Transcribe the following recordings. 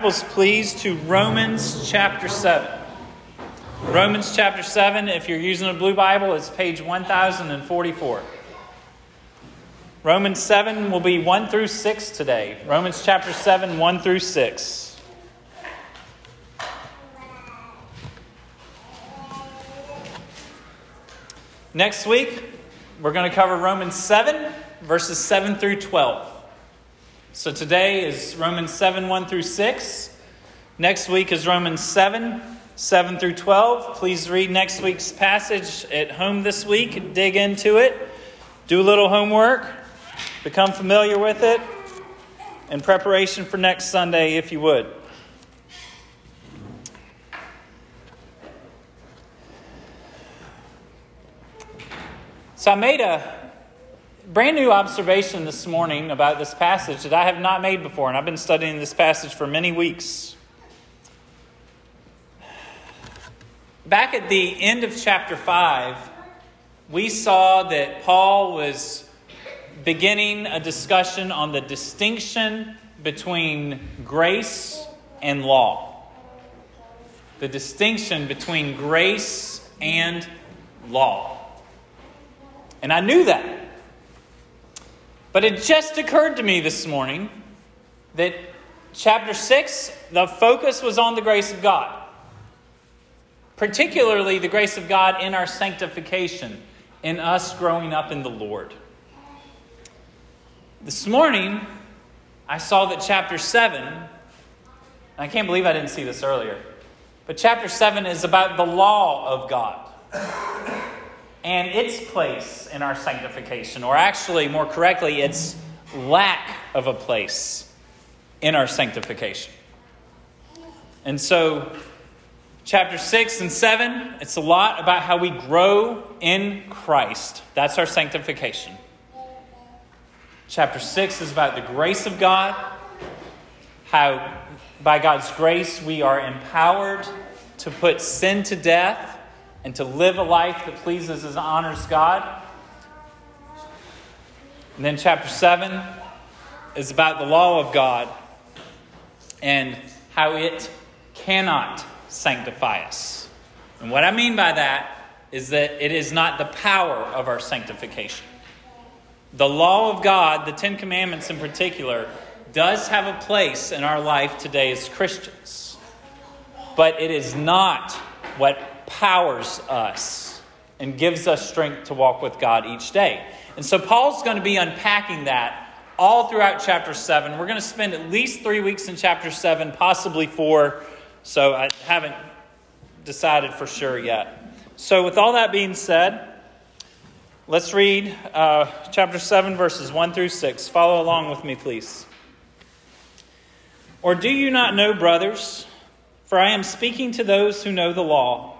Please, to Romans chapter 7. Romans chapter 7, if you're using a blue Bible, it's page 1044. Romans 7 will be 1 through 6 today. Romans chapter 7, 1 through 6. Next week, we're going to cover Romans 7, verses 7 through 12. So today is Romans 7 1 through 6. Next week is Romans 7 7 through 12. Please read next week's passage at home this week, dig into it, do a little homework, become familiar with it, in preparation for next Sunday, if you would. So I made a brand new observation this morning about this passage that I have not made before, and I've been studying this passage for many weeks. Back at the end of chapter 5, we saw that Paul was beginning a discussion on the distinction between grace and law. The distinction between grace and law. And I knew that. But it just occurred to me this morning that chapter 6, the focus was on the grace of God, particularly the grace of God in our sanctification, in us growing up in the Lord. This morning, I saw that chapter 7, I can't believe I didn't see this earlier, but chapter 7 is about the law of God and its place in our sanctification, or actually, more correctly, its lack of a place in our sanctification. And so, chapter 6 and 7, it's a lot about how we grow in Christ. That's our sanctification. Chapter 6 is about the grace of God, how by God's grace we are empowered to put sin to death and to live a life that pleases and honors God. And then chapter 7 is about the law of God and how it cannot sanctify us. And what I mean by that is that it is not the power of our sanctification. The law of God, the Ten Commandments in particular, does have a place in our life today as Christians. But it is not what powers us and gives us strength to walk with God each day. And so Paul's going to be unpacking that all throughout chapter 7. We're going to spend at least three weeks in chapter 7, possibly four. So I haven't decided for sure yet. So, with all that being said, let's read uh, chapter 7, verses 1 through 6. Follow along with me, please. Or do you not know, brothers? For I am speaking to those who know the law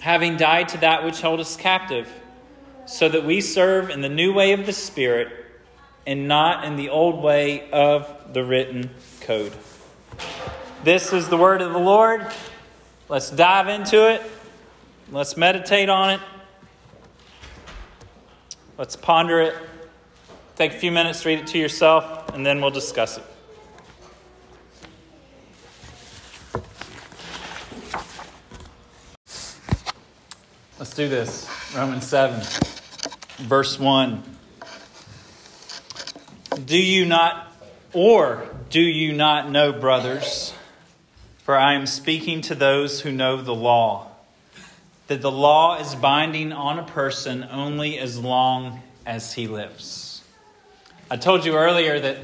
having died to that which held us captive, so that we serve in the new way of the Spirit and not in the old way of the written code. This is the word of the Lord. Let's dive into it. Let's meditate on it. Let's ponder it. Take a few minutes read it to yourself, and then we'll discuss it. Let's do this. Romans 7, verse 1. Do you not, or do you not know, brothers, For I am speaking to those who know the law, that the law is binding on a person only as long as he lives. I told you earlier that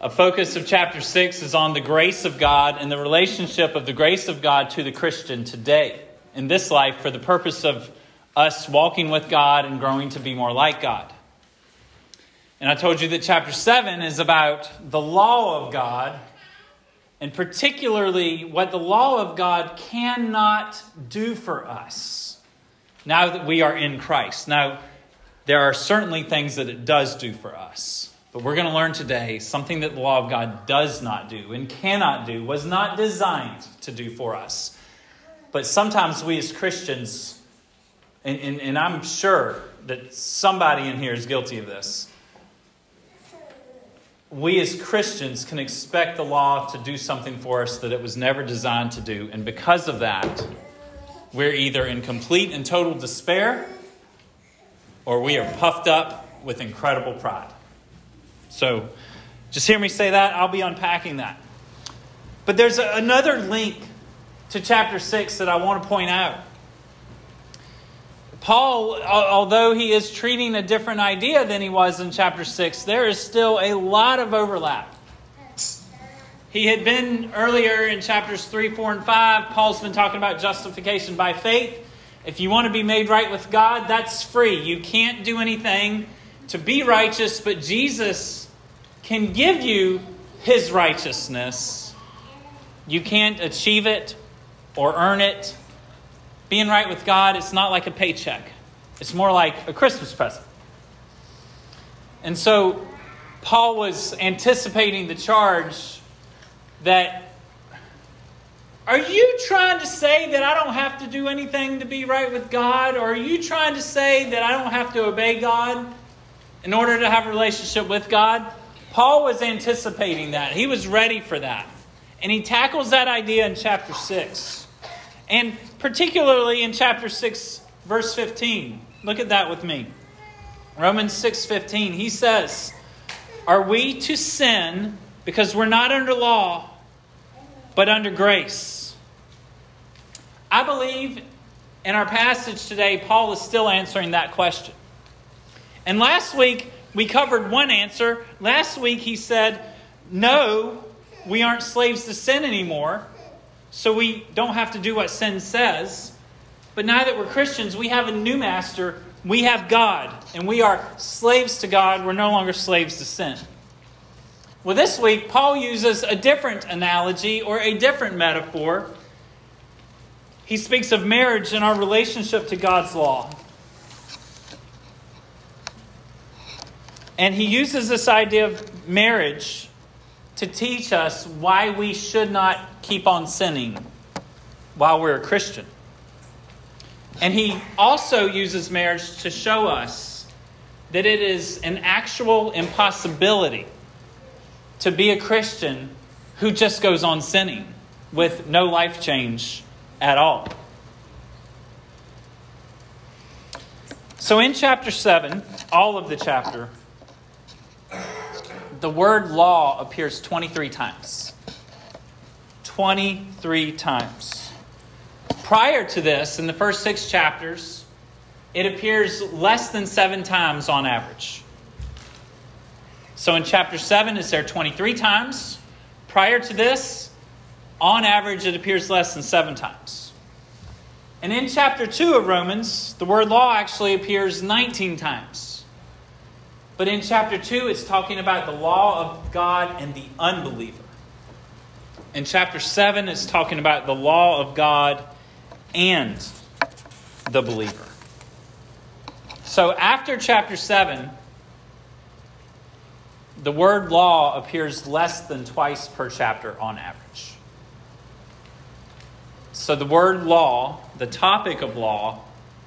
a focus of chapter 6 is on the grace of God and the relationship of the grace of God to the Christian today, in this life, for the purpose of us walking with God and growing to be more like God. And I told you that chapter 7 is about the law of God and particularly what the law of God cannot do for us now that we are in Christ. Now, there are certainly things that it does do for us. But we're going to learn today something that the law of God does not do and cannot do, was not designed to do for us. But sometimes we as Christians, and, and, and I'm sure that somebody in here is guilty of this we as Christians can expect the law to do something for us that it was never designed to do. And because of that, we're either in complete and total despair or we are puffed up with incredible pride. So just hear me say that. I'll be unpacking that. But there's a, another link to chapter 6 that I want to point out. Paul, although he is treating a different idea than he was in chapter 6, there is still a lot of overlap. He had been earlier in chapters 3, 4, and 5. Paul's been talking about justification by faith. If you want to be made right with God, that's free. You can't do anything to be righteous, but Jesus can give you his righteousness. You can't achieve it or earn it being right with God, it's not like a paycheck, it's more like a Christmas present. And so Paul was anticipating the charge that are you trying to say that I don't have to do anything to be right with God? Or are you trying to say that I don't have to obey God in order to have a relationship with God? Paul was anticipating that. He was ready for that. And he tackles that idea in chapter 6. And particularly in chapter 6 verse 15. Look at that with me. Romans 6:15. He says, "Are we to sin because we're not under law, but under grace?" I believe in our passage today Paul is still answering that question. And last week we covered one answer. Last week he said, "No, we aren't slaves to sin anymore." So we don't have to do what sin says. But now that we're Christians, we have a new master. We have God, and we are slaves to God. We're no longer slaves to sin. Well, this week, Paul uses a different analogy or a different metaphor. He speaks of marriage and our relationship to God's law. And he uses this idea of marriage to teach us why we should not keep on sinning while we're a Christian. And he also uses marriage to show us that it is an actual impossibility to be a Christian who just goes on sinning with no life change at all. So in chapter 7, all of the chapter, the word law appears 23 times. 23 times. Prior to this, in the first six chapters, it appears less than seven times on average. So in chapter 7, it's there 23 times. Prior to this, on average, it appears less than seven times. And in chapter 2 of Romans, the word law actually appears 19 times. But in chapter 2, it's talking about the law of God and the unbeliever. In chapter 7, it's talking about the law of God and the believer. So after chapter 7, the word law appears less than twice per chapter on average. So the word law, the topic of law,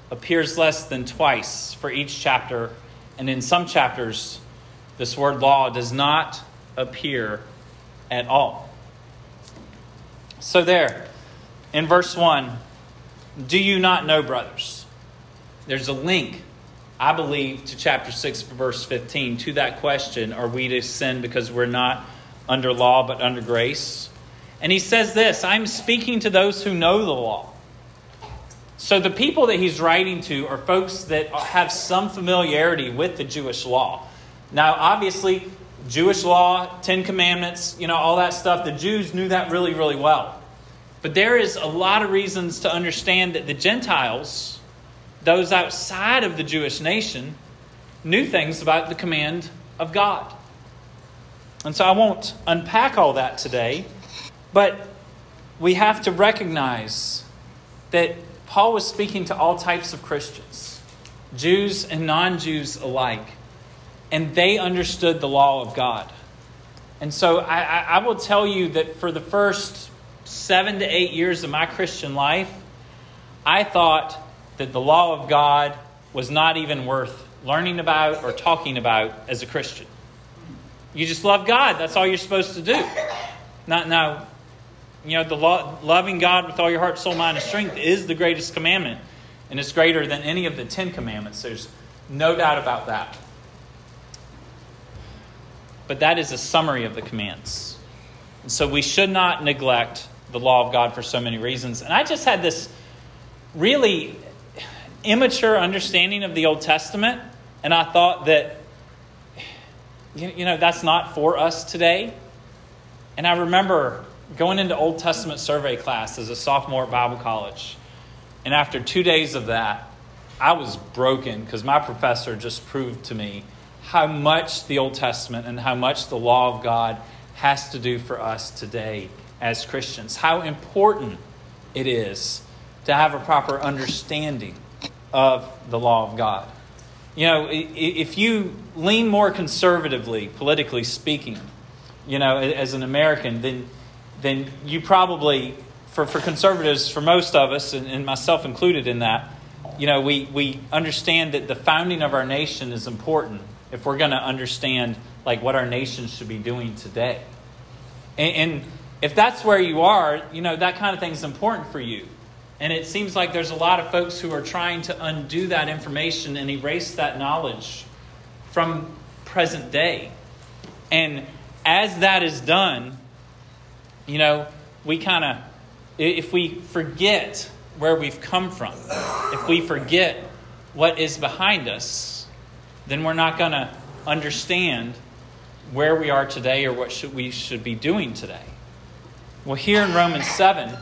appears less than twice for each chapter and in some chapters, this word law does not appear at all. So, there, in verse 1, do you not know, brothers? There's a link, I believe, to chapter 6, verse 15, to that question Are we to sin because we're not under law but under grace? And he says this I'm speaking to those who know the law. So the people that he's writing to are folks that have some familiarity with the Jewish law. Now, obviously, Jewish law, Ten Commandments, you know, all that stuff, the Jews knew that really, really well. But there is a lot of reasons to understand that the Gentiles, those outside of the Jewish nation, knew things about the command of God. And so I won't unpack all that today, but we have to recognize that Paul was speaking to all types of Christians, Jews and non Jews alike, and they understood the law of God. And so I, I, will tell you that for the first seven to eight years of my Christian life, I thought that the law of God was not even worth learning about or talking about as a Christian. You just love God. That's all you're supposed to do. Not now, you know, the law, loving God with all your heart, soul, mind, and strength is the greatest commandment. And it's greater than any of the Ten Commandments. There's no doubt about that. But that is a summary of the commands. And so we should not neglect the law of God for so many reasons. And I just had this really immature understanding of the Old Testament, and I thought that, you know, that's not for us today. And I remember going into Old Testament survey class as a sophomore at Bible college. And after two days of that, I was broken because my professor just proved to me how much the Old Testament and how much the law of God has to do for us today as Christians. How important it is to have a proper understanding of the law of God. You know, if you lean more conservatively, politically speaking, you know, as an American, then, then you probably, for, for conservatives, for most of us, and, and myself included in that, you know, we, we understand that the founding of our nation is important if we're going to understand like what our nation should be doing today. And, and if that's where you are, you know, that kind of thing is important for you. And it seems like there's a lot of folks who are trying to undo that information and erase that knowledge from present day. And as that is done, you know, we kind of, if we forget where we've come from, if we forget what is behind us, then we're not going to understand where we are today or what should we should be doing today. Well, here in Romans 7,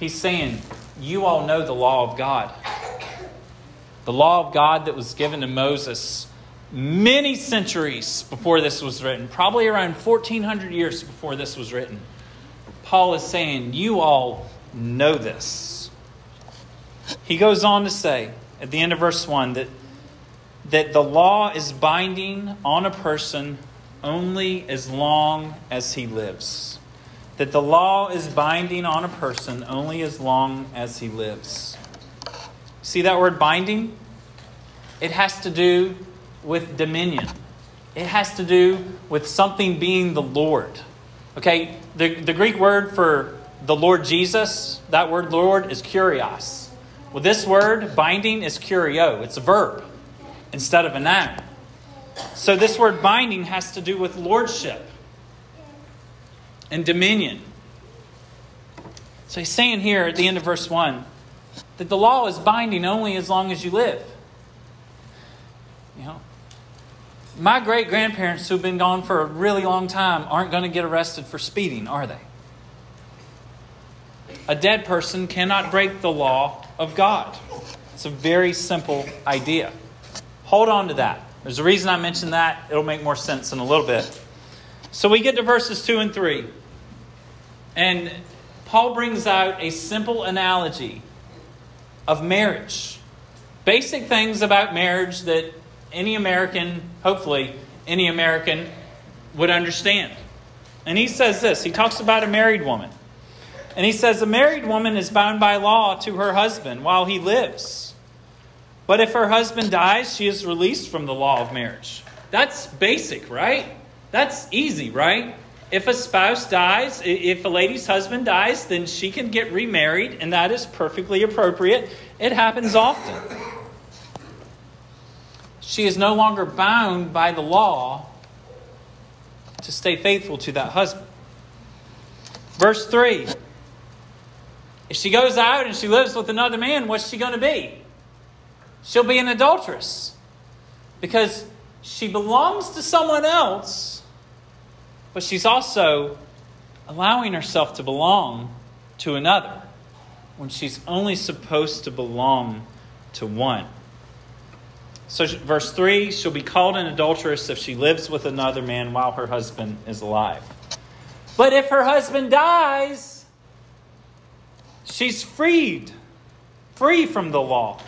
he's saying, You all know the law of God. The law of God that was given to Moses many centuries before this was written, probably around 1400 years before this was written. Paul is saying, You all know this. He goes on to say at the end of verse 1 that, that the law is binding on a person only as long as he lives that the law is binding on a person only as long as he lives. See that word binding? It has to do with dominion, it has to do with something being the Lord. Okay, the, the Greek word for the Lord Jesus, that word Lord is kurios. Well, this word, binding, is kurio. It's a verb instead of a noun. So this word binding has to do with lordship and dominion. So he's saying here at the end of verse 1 that the law is binding only as long as you live. You know, my great grandparents who've been gone for a really long time aren't going to get arrested for speeding, are they? A dead person cannot break the law of God. It's a very simple idea. Hold on to that. There's a reason I mentioned that. It'll make more sense in a little bit. So we get to verses 2 and 3. And Paul brings out a simple analogy of marriage. Basic things about marriage that any American, hopefully, any American would understand. And he says this he talks about a married woman. And he says, A married woman is bound by law to her husband while he lives. But if her husband dies, she is released from the law of marriage. That's basic, right? That's easy, right? If a spouse dies, if a lady's husband dies, then she can get remarried, and that is perfectly appropriate. It happens often. She is no longer bound by the law to stay faithful to that husband. Verse 3 If she goes out and she lives with another man, what's she going to be? She'll be an adulteress because she belongs to someone else, but she's also allowing herself to belong to another when she's only supposed to belong to one. So, verse 3 she'll be called an adulteress if she lives with another man while her husband is alive. But if her husband dies, she's freed, free from the law.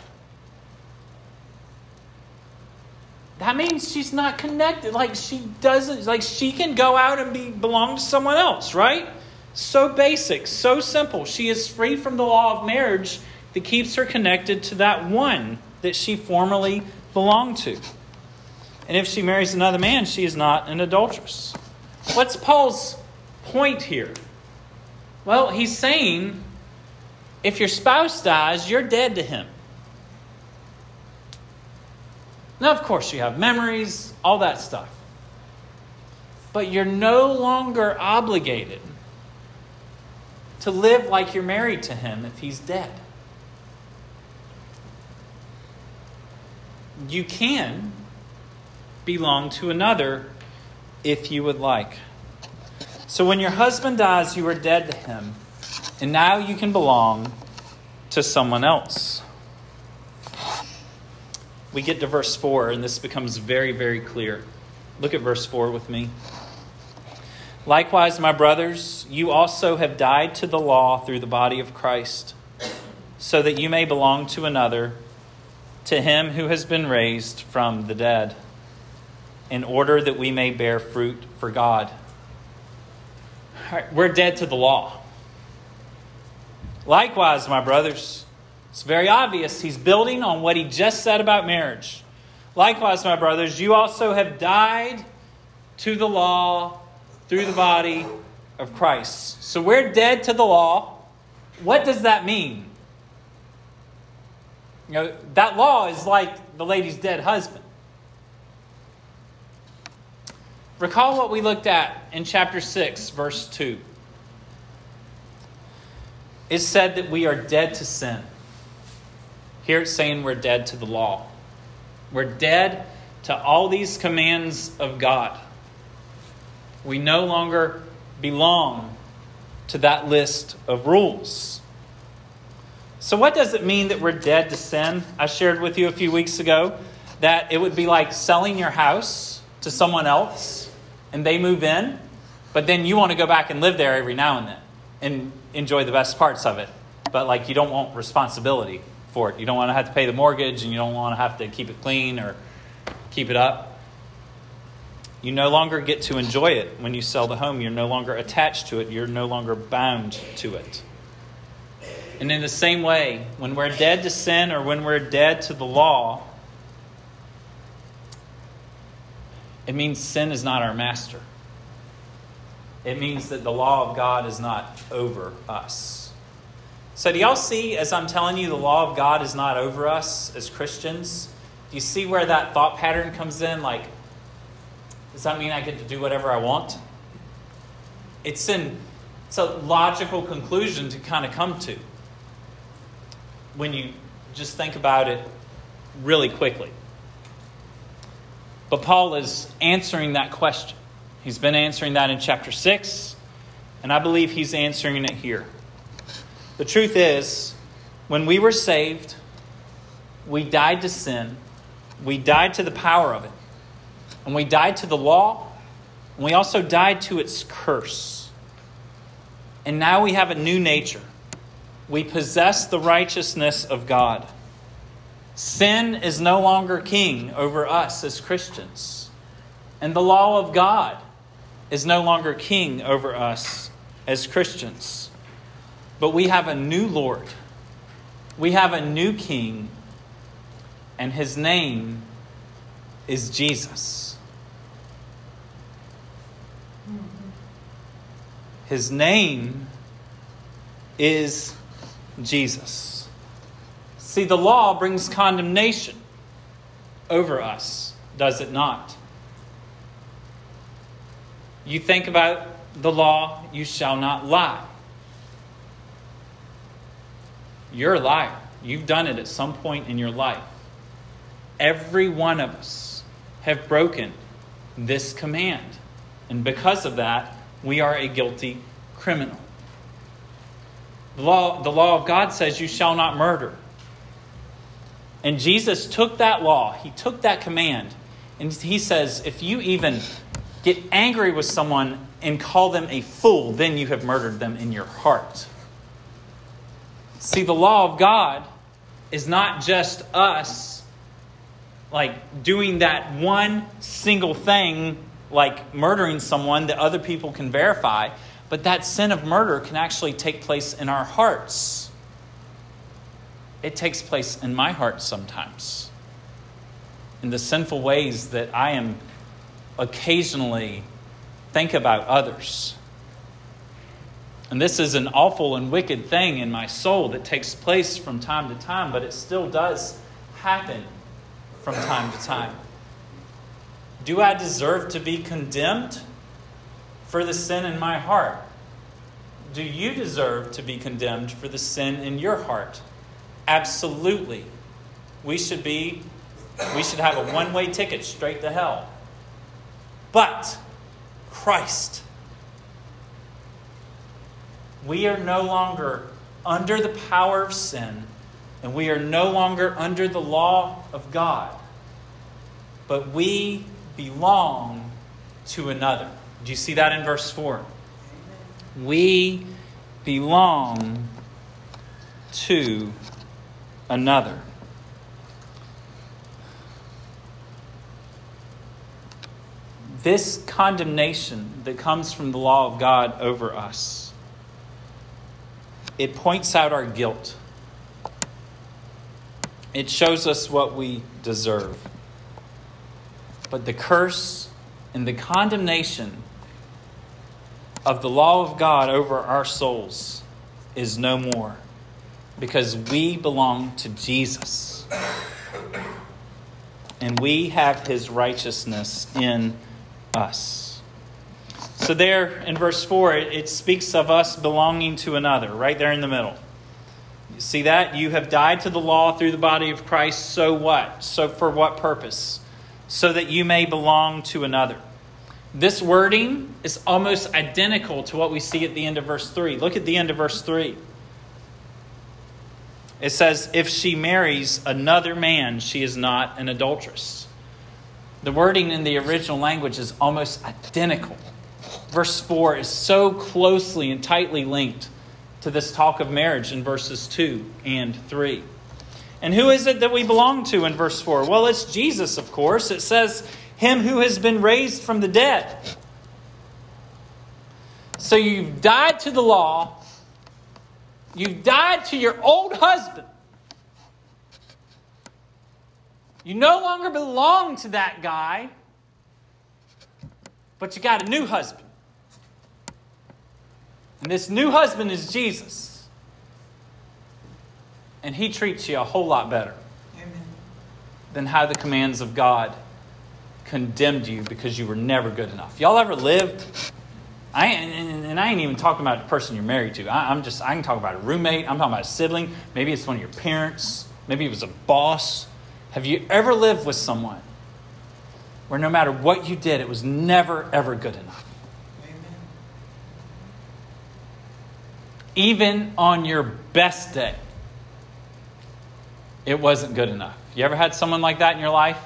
That means she's not connected. Like she doesn't like she can go out and be belong to someone else, right? So basic, so simple. She is free from the law of marriage that keeps her connected to that one that she formerly belonged to. And if she marries another man, she is not an adulteress. What's Paul's point here? Well, he's saying if your spouse dies, you're dead to him. Now, of course, you have memories, all that stuff. But you're no longer obligated to live like you're married to him if he's dead. You can belong to another if you would like. So when your husband dies, you are dead to him, and now you can belong to someone else. We get to verse 4, and this becomes very, very clear. Look at verse 4 with me. Likewise, my brothers, you also have died to the law through the body of Christ, so that you may belong to another, to him who has been raised from the dead, in order that we may bear fruit for God. we're dead to the law. Likewise, my brothers, it's very obvious he's building on what he just said about marriage. Likewise, my brothers, you also have died to the law through the body of Christ. So we're dead to the law. What does that mean? You know, that law is like the lady's dead husband. Recall what we looked at in chapter 6, verse 2. It said that we are dead to sin. Here it's saying we're dead to the law. We're dead to all these commands of God. We no longer belong to that list of rules. So, what does it mean that we're dead to sin? I shared with you a few weeks ago that it would be like selling your house to someone else and they move in, but then you want to go back and live there every now and then and enjoy the best parts of it. But, like, you don't want responsibility for it. You don't want to have to pay the mortgage and you don't want to have to keep it clean or keep it up. You no longer get to enjoy it when you sell the home. You're no longer attached to it. You're no longer bound to it. And in the same way, when we're dead to sin or when we're dead to the law, it means sin is not our master. It means that the law of God is not over us. So, do y'all see, as I'm telling you, the law of God is not over us as Christians? Do you see where that thought pattern comes in? Like, does that mean I get to do whatever I want? It's an it's a logical conclusion to kind of come to when you just think about it really quickly. But Paul is answering that question. He's been answering that in chapter 6, and I believe he's answering it here. The truth is, when we were saved, we died to sin, we died to the power of it. And we died to the law, and we also died to its curse. And now we have a new nature. We possess the righteousness of God. Sin is no longer king over us as Christians. And the law of God is no longer king over us as Christians. But we have a new Lord. We have a new king, and his name is Jesus. His name is Jesus. See, the law brings condemnation over us, does it not? You think about the law, you shall not lie. You're a liar. You've done it at some point in your life. Every one of us have broken this command. And because of that, we are a guilty criminal. The law, the law of God says, You shall not murder. And Jesus took that law, he took that command, and he says, If you even get angry with someone and call them a fool, then you have murdered them in your heart. See, the law of God is not just us like doing that one single thing like murdering someone that other people can verify, but that sin of murder can actually take place in our hearts. It takes place in my heart sometimes. In the sinful ways that I am occasionally think about others. And this is an awful and wicked thing in my soul that takes place from time to time, but it still does happen from time to time. Do I deserve to be condemned for the sin in my heart? Do you deserve to be condemned for the sin in your heart? Absolutely. We should be we should have a one-way ticket straight to hell. But Christ we are no longer under the power of sin, and we are no longer under the law of God, but we belong to another. Do you see that in verse 4? We belong to another. This condemnation that comes from the law of God over us, it points out our guilt. It shows us what we deserve. But the curse and the condemnation of the law of God over our souls is no more because we belong to Jesus. And we have his righteousness in us. So, there in verse 4, it, speaks of us belonging to another, right there in the middle. You see that? You have died to the law through the body of Christ, so what? So, for what purpose? so that you may belong to another. This wording is almost identical to what we see at the end of verse 3. Look at the end of verse 3. It says, If she marries another man, she is not an adulteress. The wording in the original language is almost identical. Verse 4 is so closely and tightly linked to this talk of marriage in verses 2 and 3. And who is it that we belong to in verse 4? Well, it's Jesus, of course. It says, Him who has been raised from the dead. So you've died to the law, you've died to your old husband. You no longer belong to that guy, but you got a new husband. And this new husband is Jesus and he treats you a whole lot better Amen. than how the commands of God condemned you because you were never good enough. Y'all ever lived? I and, and I ain't even talking about the person you're married to. I, I'm just I can talk about a roommate. I'm talking about a sibling. Maybe it's one of your parents. Maybe it was a boss. Have you ever lived with someone where no matter what you did, it was never ever good enough? Amen. Even on your best day, it wasn't good enough. You ever had someone like that in your life?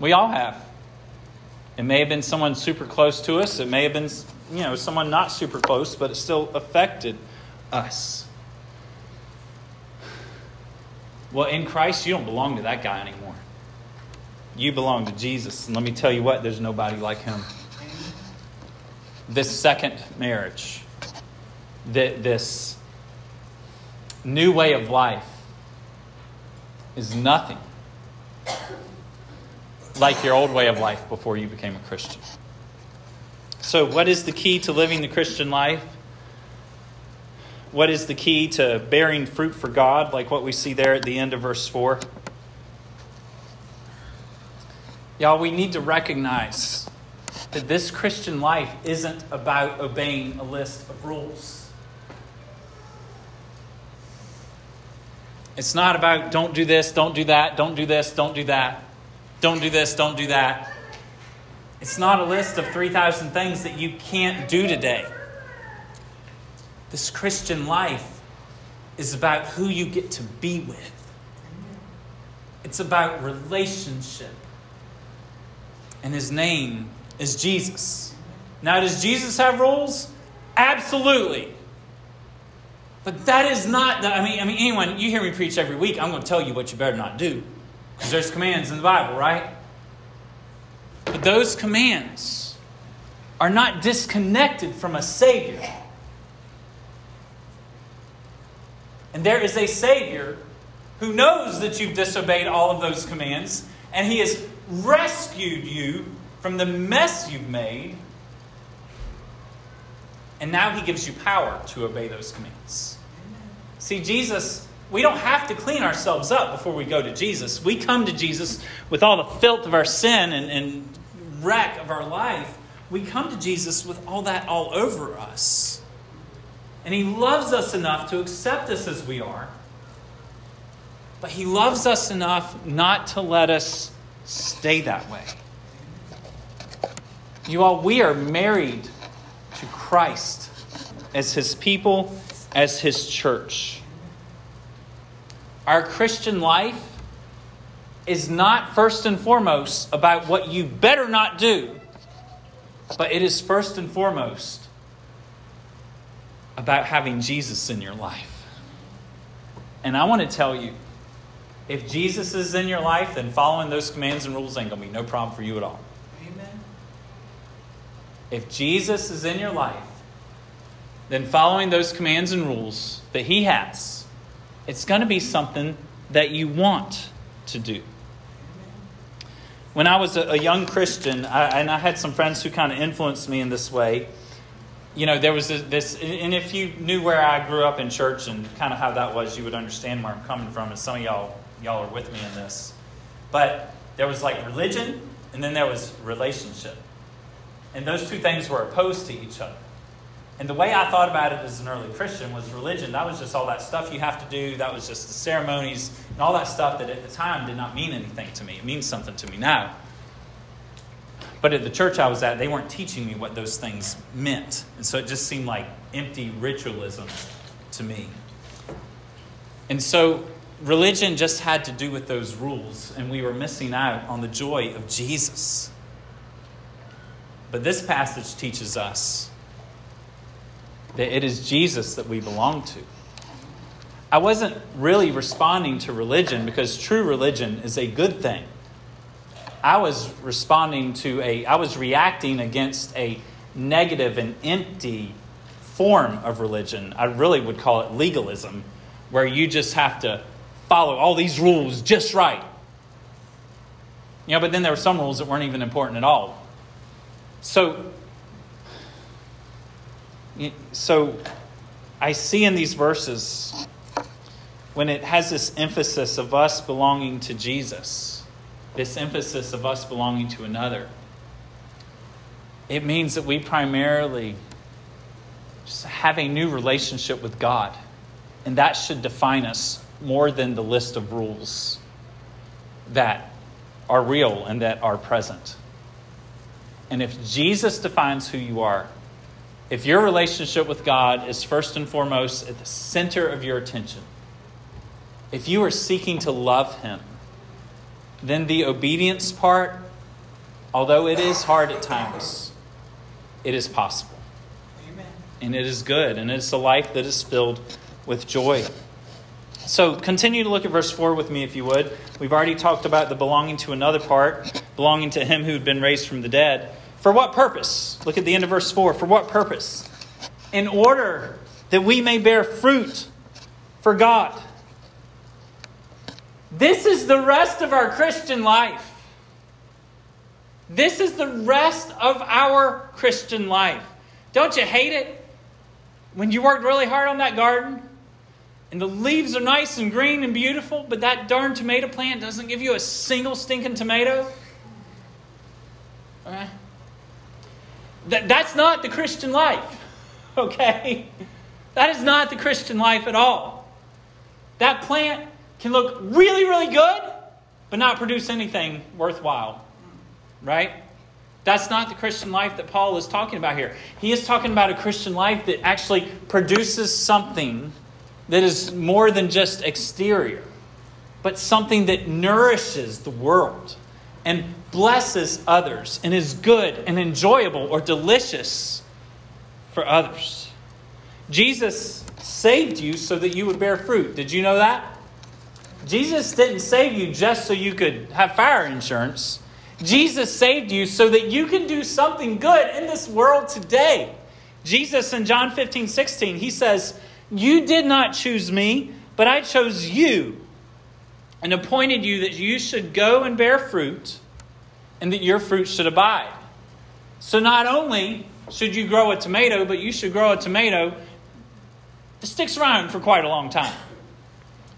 We all have. It may have been someone super close to us. It may have been, you know, someone not super close, but it still affected us. Well, in Christ, you don't belong to that guy anymore. You belong to Jesus. And let me tell you what, there's nobody like him. This second marriage, this new way of life, is nothing like your old way of life before you became a Christian. So, what is the key to living the Christian life? What is the key to bearing fruit for God, like what we see there at the end of verse 4? Y'all, we need to recognize that this Christian life isn't about obeying a list of rules. It's not about don't do this, don't do that, don't do this, don't do that, don't do this, don't do that. It's not a list of 3,000 things that you can't do today. This Christian life is about who you get to be with, it's about relationship. And his name is Jesus. Now, does Jesus have rules? Absolutely. But that is not the, I mean, I mean, anyone, you hear me preach every week, I'm going to tell you what you better not do. Because there's commands in the Bible, right? But those commands are not disconnected from a Savior. And there is a Savior who knows that you've disobeyed all of those commands, and He has rescued you from the mess you've made. And now He gives you power to obey those commands. See, Jesus, we don't have to clean ourselves up before we go to Jesus. We come to Jesus with all the filth of our sin and, and wreck of our life. We come to Jesus with all that all over us. And He loves us enough to accept us as we are. But He loves us enough not to let us stay that way. You all, we are married to Christ as His people, as His church. Our Christian life is not first and foremost about what you better not do, but it is first and foremost about having Jesus in your life. And I want to tell you if Jesus is in your life, then following those commands and rules ain't going to be no problem for you at all. Amen. If Jesus is in your life, then following those commands and rules that He has, it's going to be something that you want to do. When I was a, young Christian, I, and I had some friends who kind of influenced me in this way, you know, there was this, and if you knew where I grew up in church and kind of how that was, you would understand where I'm coming from. And some of y'all, y'all are with me in this. But there was like religion, and then there was relationship. And those two things were opposed to each other. And the way I thought about it as an early Christian was religion. That was just all that stuff you have to do. That was just the ceremonies and all that stuff that at the time did not mean anything to me. It means something to me now. But at the church I was at, they weren't teaching me what those things meant. And so it just seemed like empty ritualism to me. And so religion just had to do with those rules, and we were missing out on the joy of Jesus. But this passage teaches us that it is Jesus that we belong to. I wasn't really responding to religion because true religion is a good thing. I was responding to a, I was reacting against a negative and empty form of religion. I really would call it legalism, where you just have to follow all these rules just right. You know, but then there were some rules that weren't even important at all. So, so I see in these verses when it has this emphasis of us belonging to Jesus this emphasis of us belonging to another, it means that we primarily just have a new relationship with God. And that should define us more than the list of rules that are real and that are present. And if Jesus defines who you are, if your relationship with God is first and foremost at the center of your attention, if you are seeking to love Him, then the obedience part, although it is hard at times, it is possible. Amen. And it is good, and it's a life that is filled with joy. So continue to look at verse 4 with me, if you would. We've already talked about the belonging to another part, belonging to him who had been raised from the dead. For what purpose? Look at the end of verse 4. For what purpose? In order that we may bear fruit for God. This is the rest of our Christian life. This is the rest of our Christian life. Don't you hate it when you worked really hard on that garden and the leaves are nice and green and beautiful, but that darn tomato plant doesn't give you a single stinking tomato? That, that's not the Christian life, okay? That is not the Christian life at all. That plant can look really, really good, but not produce anything worthwhile, right? That's not the Christian life that Paul is talking about here. He is talking about a Christian life that actually produces something that is more than just exterior, but something that nourishes the world and blesses others and is good and enjoyable or delicious for others. Jesus saved you so that you would bear fruit. Did you know that? Jesus didn't save you just so you could have fire insurance. Jesus saved you so that you can do something good in this world today. Jesus in John 15, 16, he says, You did not choose me, but I chose you and appointed you that you should go and bear fruit and that your fruit should abide. So not only should you grow a tomato, but you should grow a tomato that sticks around for quite a long time.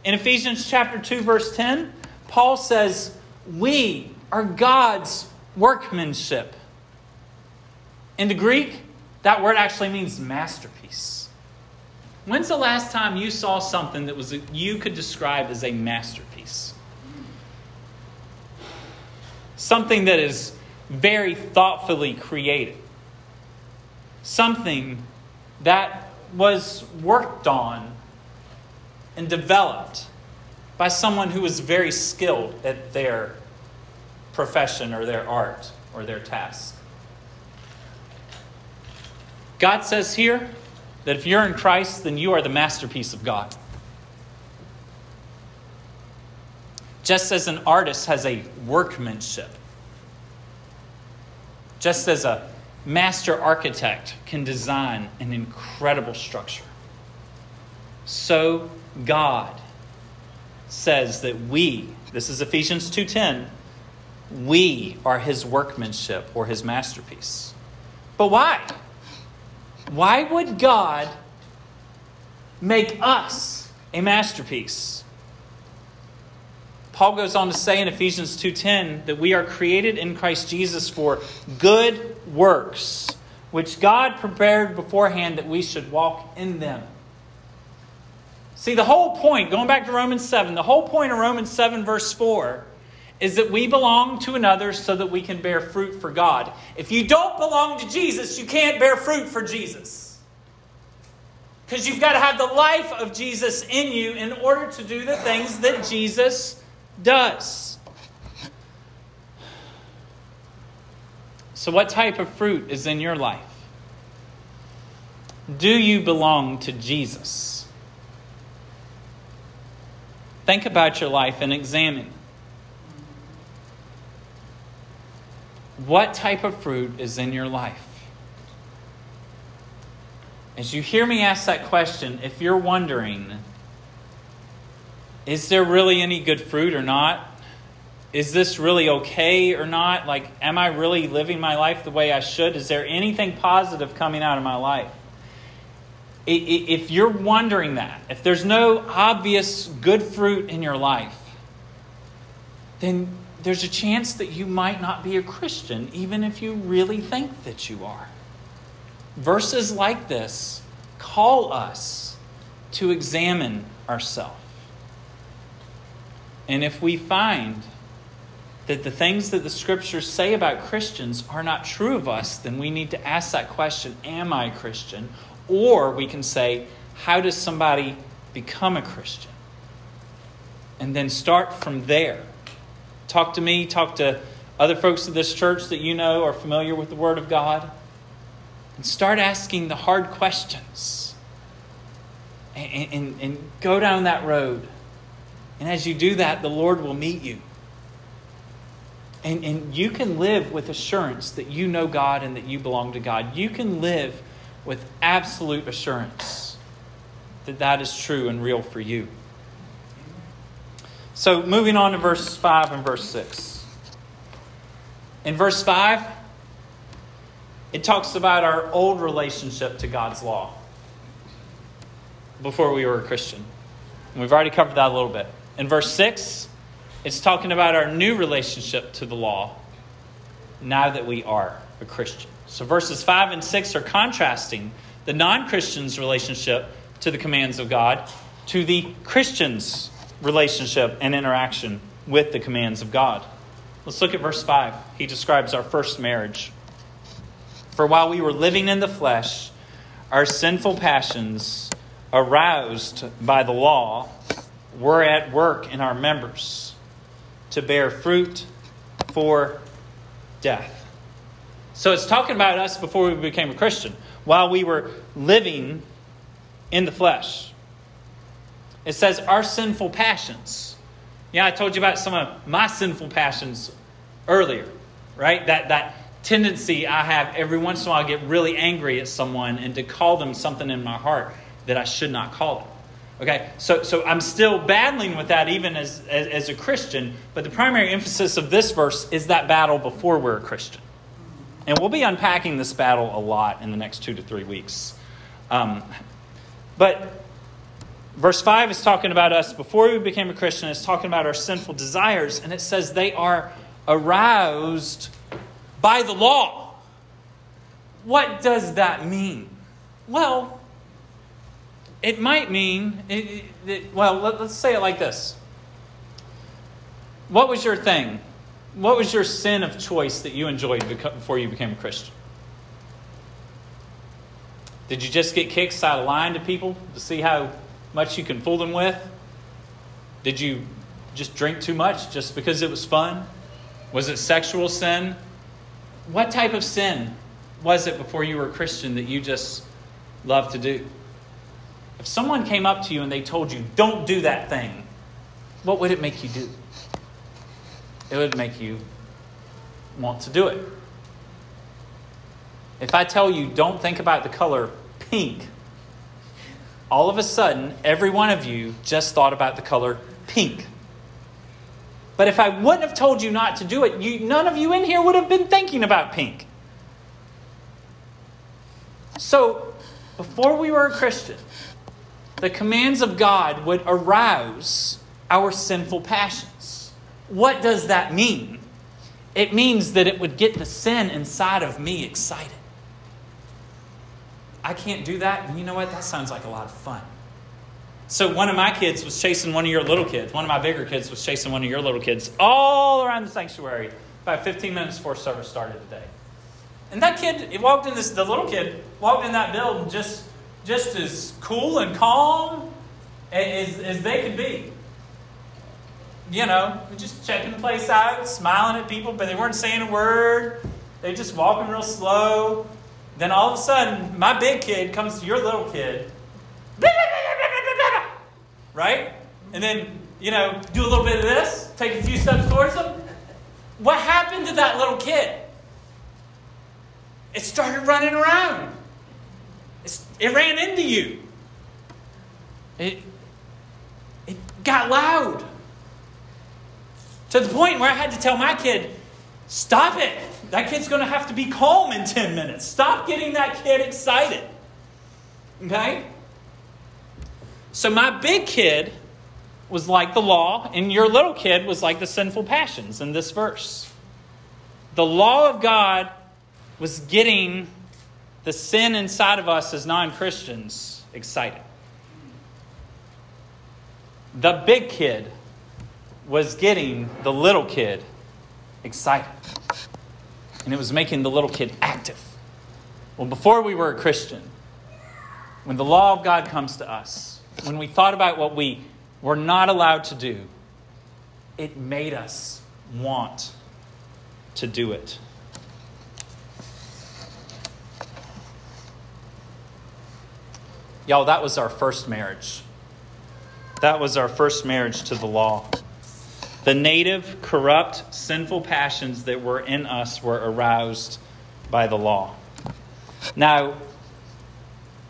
In Ephesians chapter 2 verse 10, Paul says, "We are God's workmanship." In the Greek, that word actually means masterpiece. When's the last time you saw something that was you could describe as a masterpiece? Something that is very thoughtfully created. Something that was worked on and developed by someone who was very skilled at their profession or their art or their task. God says here that if you're in Christ, then you are the masterpiece of God. Just as an artist has a workmanship, just as a master architect can design an incredible structure, so God says that we, this is Ephesians 2:10, we are his workmanship or his masterpiece. But why? Why would God make us a masterpiece? Paul goes on to say in Ephesians 2:10 that we are created in Christ Jesus for good works, which God prepared beforehand that we should walk in them. See, the whole point, going back to Romans 7, the whole point of Romans 7, verse 4, is that we belong to another so that we can bear fruit for God. If you don't belong to Jesus, you can't bear fruit for Jesus. Because you've got to have the life of Jesus in you in order to do the things that Jesus does. So, what type of fruit is in your life? Do you belong to Jesus? Think about your life and examine. What type of fruit is in your life? As you hear me ask that question, if you're wondering, is there really any good fruit or not? Is this really okay or not? Like, am I really living my life the way I should? Is there anything positive coming out of my life? If you're wondering that, if there's no obvious good fruit in your life, then there's a chance that you might not be a Christian, even if you really think that you are. Verses like this call us to examine ourselves. And if we find that the things that the scriptures say about Christians are not true of us, then we need to ask that question Am I a Christian? Or we can say, How does somebody become a Christian? And then start from there Talk to me, talk to other folks of this church that you know are familiar with the Word of God, and start asking the hard questions. And, and, and go down that road. And as you do that, the Lord will meet you. And, and you can live with assurance that you know God and that you belong to God. You can live with absolute assurance that that is true and real for you. So, moving on to verse 5 and verse 6. In verse 5, it talks about our old relationship to God's law before we were a Christian. And we've already covered that a little bit. In verse 6, it's talking about our new relationship to the law now that we are a Christian. So verses 5 and 6 are contrasting the non Christian's relationship to the commands of God to the Christian's relationship and interaction with the commands of God. Let's look at verse 5. He describes our first marriage. For while we were living in the flesh, our sinful passions, aroused by the law, were at work in our members to bear fruit for death. So it's talking about us before we became a Christian, while we were living in the flesh. It says our sinful passions. Yeah, I told you about some of my sinful passions earlier, right? That that tendency I have every once in a while get really angry at someone and to call them something in my heart that I should not call them. Okay, so, so I'm still battling with that even as, as, as, a Christian, but the primary emphasis of this verse is that battle before we're a Christian. And we'll be unpacking this battle a lot in the next two to three weeks. Um, but verse 5 is talking about us before we became a Christian, it's talking about our sinful desires, and it says they are aroused by the law. What does that mean? Well, it might mean, it, it, well, let, us say it like this. What was your thing? What was your sin of choice that you enjoyed before you became a Christian? Did you just get kicks out of line to people to see how much you can fool them with? Did you just drink too much just because it was fun? Was it sexual sin? What type of sin was it before you were a Christian that you just loved to do? If someone came up to you and they told you, don't do that thing, what would it make you do? It would make you want to do it. If I tell you, don't think about the color pink, all of a sudden, every one of you just thought about the color pink. But if I wouldn't have told you not to do it, you, none of you in here would have been thinking about pink. So, before we were a Christian, the commands of God would arouse our sinful passions. What does that mean? It means that it would get the sin inside of me excited. I can't do that. And you know what? That sounds like a lot of fun. So one of my kids was chasing one of your little kids. One of my bigger kids was chasing one of your little kids all around the sanctuary about 15 minutes before service started today. And that kid, he walked in this, the little kid walked in that building just, just as cool and calm as, as they could be. You know, just checking the place out, smiling at people, but they weren't saying a word. They just walking real slow. Then all of a sudden, my big kid comes to your little kid. Right? And then, you know, do a little bit of this, take a few steps towards them. What happened to that little kid? It started running around. It's, it ran into you. It, it got loud. To the point where I had to tell my kid, stop it. That kid's going to have to be calm in 10 minutes. Stop getting that kid excited. Okay? So my big kid was like the law, and your little kid was like the sinful passions in this verse. The law of God was getting the sin inside of us as non Christians excited. The big kid was getting the little kid excited and it was making the little kid active. Well, before we were a Christian, when the law of God comes to us, when we thought about what we were not allowed to do, it made us want to do it. Y'all, that was our first marriage. That was our first marriage to the law. The native, corrupt, sinful passions that were in us were aroused by the law. Now,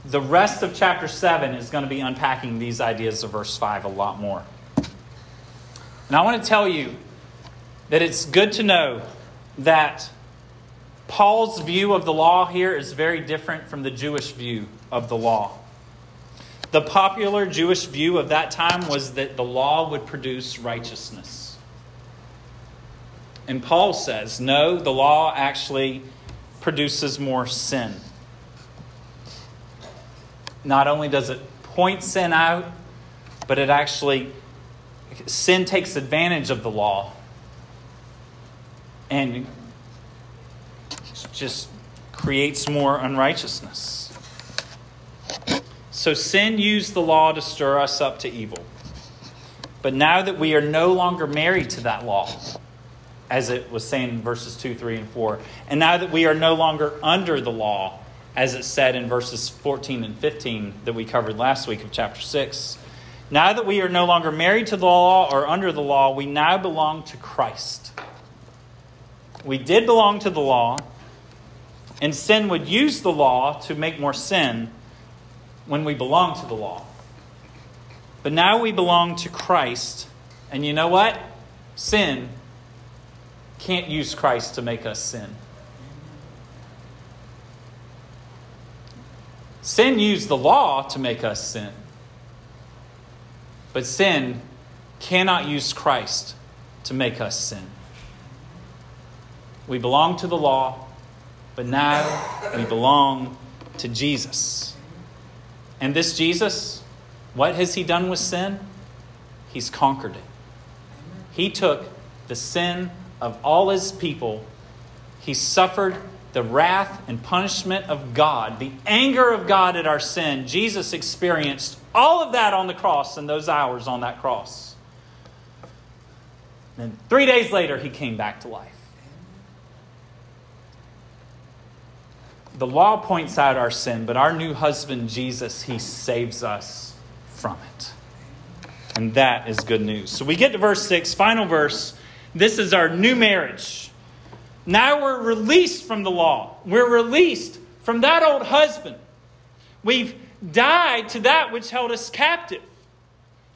the rest of chapter 7 is going to be unpacking these ideas of verse 5 a lot more. And I want to tell you that it's good to know that Paul's view of the law here is very different from the Jewish view of the law. The popular Jewish view of that time was that the law would produce righteousness. And Paul says, no, the law actually produces more sin. Not only does it point sin out, but it actually, sin takes advantage of the law and just creates more unrighteousness. So sin used the law to stir us up to evil. But now that we are no longer married to that law, as it was saying in verses 2, 3, and 4, and now that we are no longer under the law, as it said in verses 14 and 15 that we covered last week of chapter 6, now that we are no longer married to the law or under the law, we now belong to Christ. We did belong to the law, and sin would use the law to make more sin when we belong to the law. But now we belong to Christ, and you know what? Sin can't use Christ to make us sin. Sin used the law to make us sin. But sin cannot use Christ to make us sin. We belong to the law, but now we belong to Jesus. And this Jesus, what has he done with sin? He's conquered it. He took the sin of all his people, he suffered the wrath and punishment of God, the anger of God at our sin. Jesus experienced all of that on the cross in those hours on that cross. And three days later, he came back to life. The law points out our sin, but our new husband, Jesus, he saves us from it. And that is good news. So we get to verse 6, final verse. This is our new marriage. Now we're released from the law. We're released from that old husband. We've died to that which held us captive.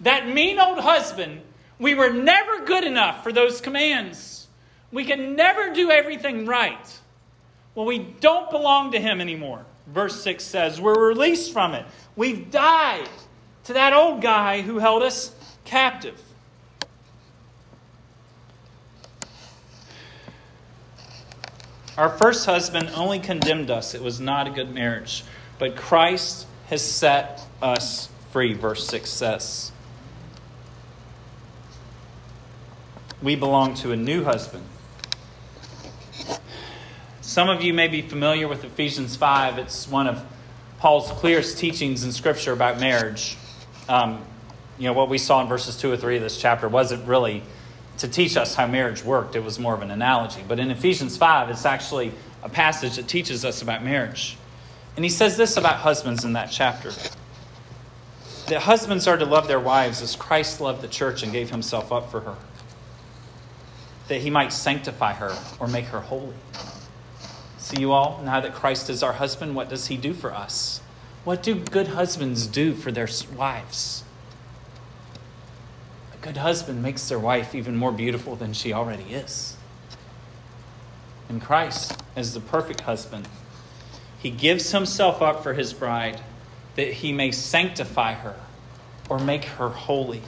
That mean old husband, we were never good enough for those commands. We can never do everything right. Well, we don't belong to him anymore. Verse 6 says, We're released from it. We've died to that old guy who held us captive. Our first husband only condemned us. It was not a good marriage. But Christ has set us free, verse 6 says. We belong to a new husband. Some of you may be familiar with Ephesians 5. It's one of Paul's clearest teachings in Scripture about marriage. Um, you know, what we saw in verses 2 or 3 of this chapter wasn't really to teach us how marriage worked. It was more of an analogy. But in Ephesians 5, it's actually a passage that teaches us about marriage. And he says this about husbands in that chapter that husbands are to love their wives as Christ loved the church and gave himself up for her, that he might sanctify her or make her holy. You all, now that Christ is our husband, what does he do for us? What do good husbands do for their wives? A good husband makes their wife even more beautiful than she already is. And Christ, as the perfect husband, he gives himself up for his bride that he may sanctify her or make her holy.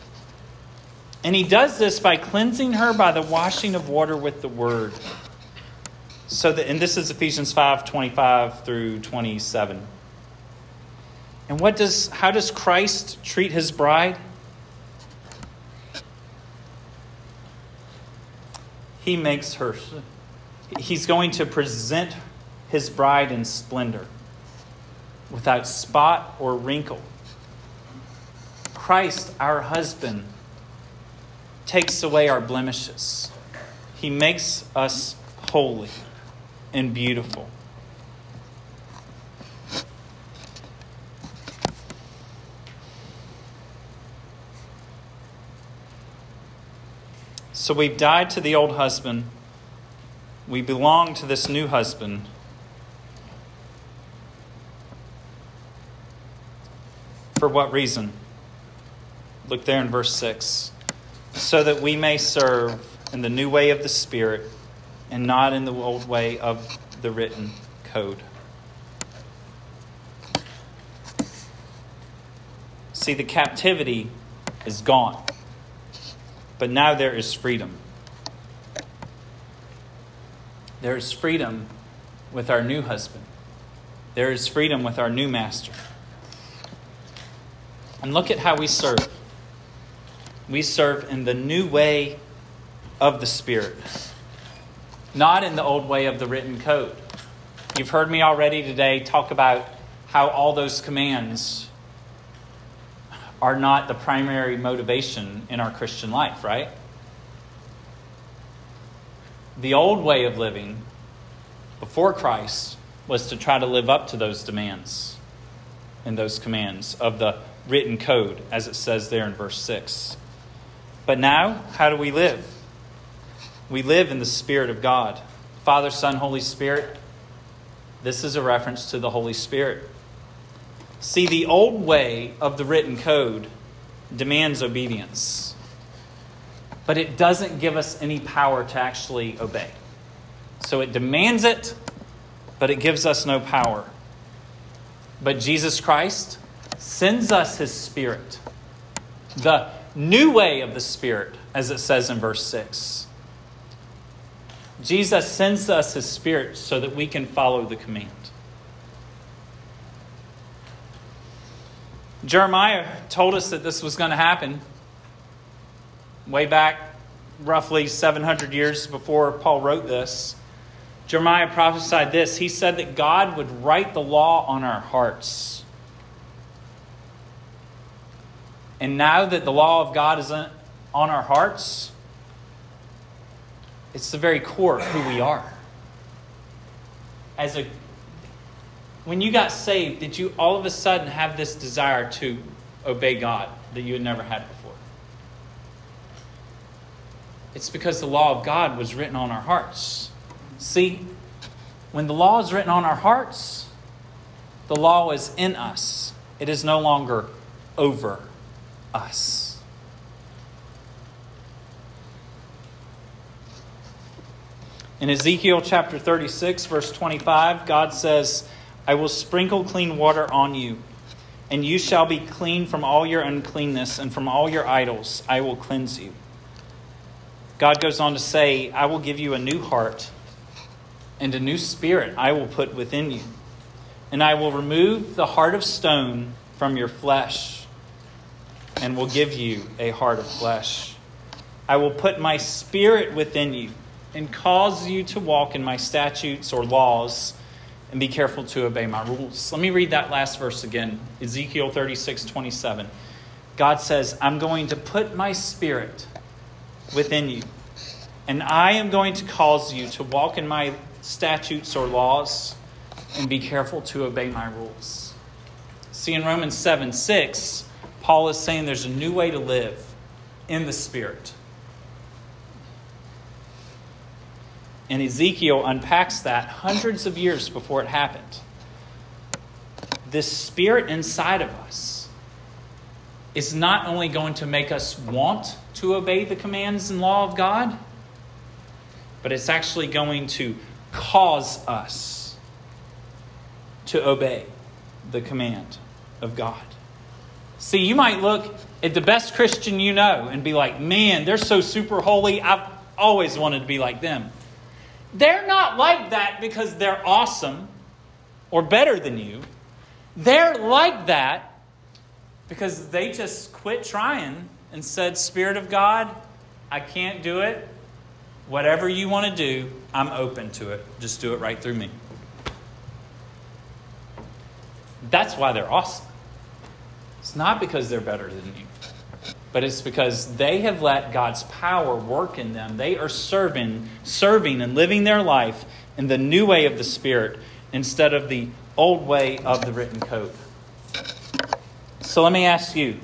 And he does this by cleansing her by the washing of water with the word. So that and this is Ephesians 5, 25 through 27. And what does how does Christ treat his bride? he makes her, he's going to present his bride in splendor, without spot or wrinkle. Christ, our husband, takes away our blemishes. He makes us holy and beautiful. So we've died to the old husband. We belong to this new husband. For what reason? Look there in verse 6. So that we may serve in the new way of the Spirit and not in the old way of the written code. See, the captivity is gone but now there is freedom. There is freedom with our new husband. There is freedom with our new master. And look at how we serve. We serve in the new way of the Spirit, not in the old way of the written code. You've heard me already today talk about how all those commands are not the primary motivation in our Christian life, right? The old way of living before Christ was to try to live up to those demands and those commands of the written code, as it says there in verse 6. But now, how do we live? We live in the Spirit of God. Father, Son, Holy Spirit. This is a reference to the Holy Spirit. See, the old way of the written code demands obedience, but it doesn't give us any power to actually obey. So it demands it, but it gives us no power. But Jesus Christ sends us his Spirit, the new way of the Spirit, as it says in verse 6. Jesus sends us his Spirit so that we can follow the command. Jeremiah told us that this was going to happen way back, roughly 700 years before Paul wrote this. Jeremiah prophesied this. He said that God would write the law on our hearts. And now that the law of God is on our hearts, it's the very core of who we are. As a when you got saved, did you all of a sudden have this desire to obey God that you had never had before? It's because the law of God was written on our hearts. See, when the law is written on our hearts, the law is in us, it is no longer over us. In Ezekiel chapter 36, verse 25, God says, I will sprinkle clean water on you, and you shall be clean from all your uncleanness, and from all your idols I will cleanse you. God goes on to say, I will give you a new heart, and a new spirit I will put within you. And I will remove the heart of stone from your flesh, and will give you a heart of flesh. I will put my spirit within you, and cause you to walk in my statutes or laws and be careful to obey my rules. Let me read that last verse again Ezekiel 36 27. God says, I'm going to put my spirit within you, and I am going to cause you to walk in my statutes or laws and be careful to obey my rules. See, in Romans 7 6, Paul is saying there's a new way to live in the Spirit. And Ezekiel unpacks that hundreds of years before it happened. This spirit inside of us is not only going to make us want to obey the commands and law of God, but it's actually going to cause us to obey the command of God. See, you might look at the best Christian you know and be like, man, they're so super holy. I've always wanted to be like them. They're not like that because they're awesome or better than you. They're like that because they just quit trying and said, Spirit of God, I can't do it. Whatever you want to do, I'm open to it. Just do it right through me. That's why they're awesome. It's not because they're better than you but it's because they have let God's power work in them. They are serving, serving and living their life in the new way of the Spirit instead of the old way of the written code. So let me ask you,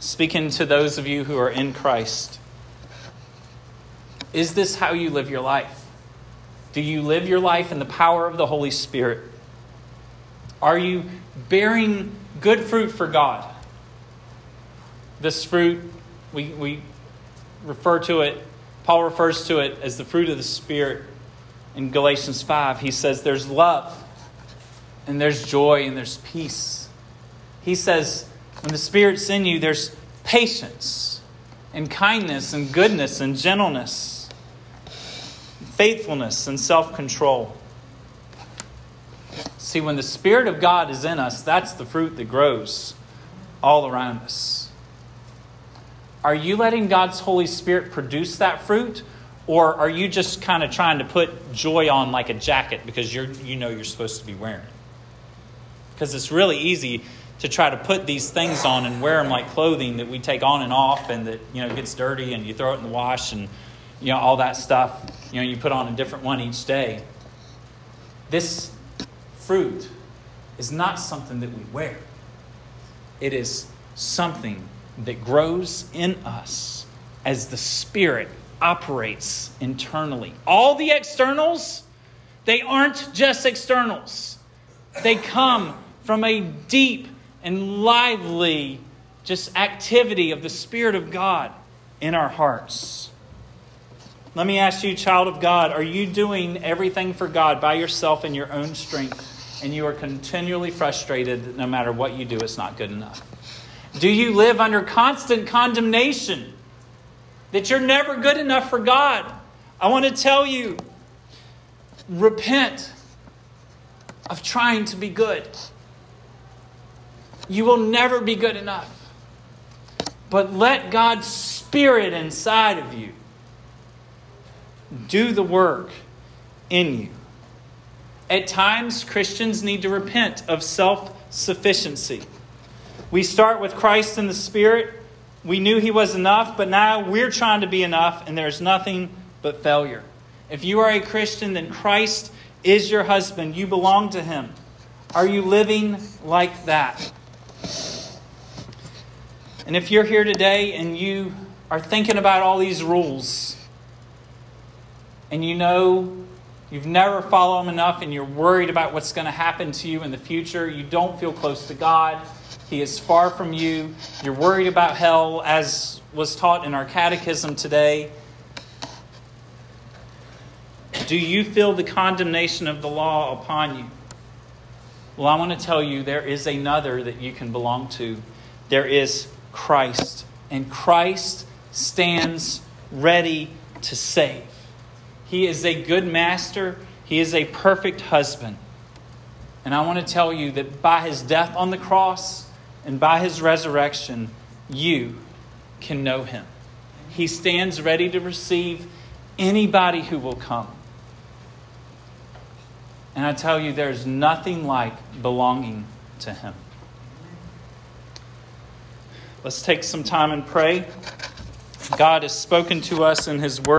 speaking to those of you who are in Christ, is this how you live your life? Do you live your life in the power of the Holy Spirit? Are you bearing good fruit for God? This fruit, we, we refer to it, Paul refers to it as the fruit of the Spirit in Galatians 5. He says there's love, and there's joy, and there's peace. He says when the Spirit's in you, there's patience, and kindness, and goodness, and gentleness, faithfulness, and self control. See, when the Spirit of God is in us, that's the fruit that grows all around us. Are you letting God's Holy Spirit produce that fruit? Or are you just kind of trying to put joy on like a jacket because you're, you know you're supposed to be wearing it? Because it's really easy to try to put these things on and wear them like clothing that we take on and off and that you know gets dirty and you throw it in the wash and you know all that stuff you know you put on a different one each day this fruit is not something that we wear it is something that grows in us as the spirit operates internally all the externals they aren't just externals they come from a deep and lively just activity of the Spirit of God in our hearts. Let me ask you, child of God, are you doing everything for God by yourself in your own strength, and you are continually frustrated that no matter what you do, it's not good enough? Do you live under constant condemnation that you're never good enough for God? I want to tell you repent of trying to be good. You will never be good enough. But let God's Spirit inside of you do the work in you. At times, Christians need to repent of self sufficiency. We start with Christ in the Spirit. We knew He was enough, but now we're trying to be enough, and there's nothing but failure. If you are a Christian, then Christ is your husband. You belong to Him. Are you living like that? And if you're here today and you are thinking about all these rules, and you know you've never followed them enough, and you're worried about what's going to happen to you in the future, you don't feel close to God, He is far from you, you're worried about hell, as was taught in our catechism today. Do you feel the condemnation of the law upon you? Well, I want to tell you there is another that you can belong to. There is Christ. And Christ stands ready to save. He is a good master, He is a perfect husband. And I want to tell you that by His death on the cross and by His resurrection, you can know Him. He stands ready to receive anybody who will come. And I tell you, there's nothing like belonging to Him. Let's take some time and pray. God has spoken to us in His Word.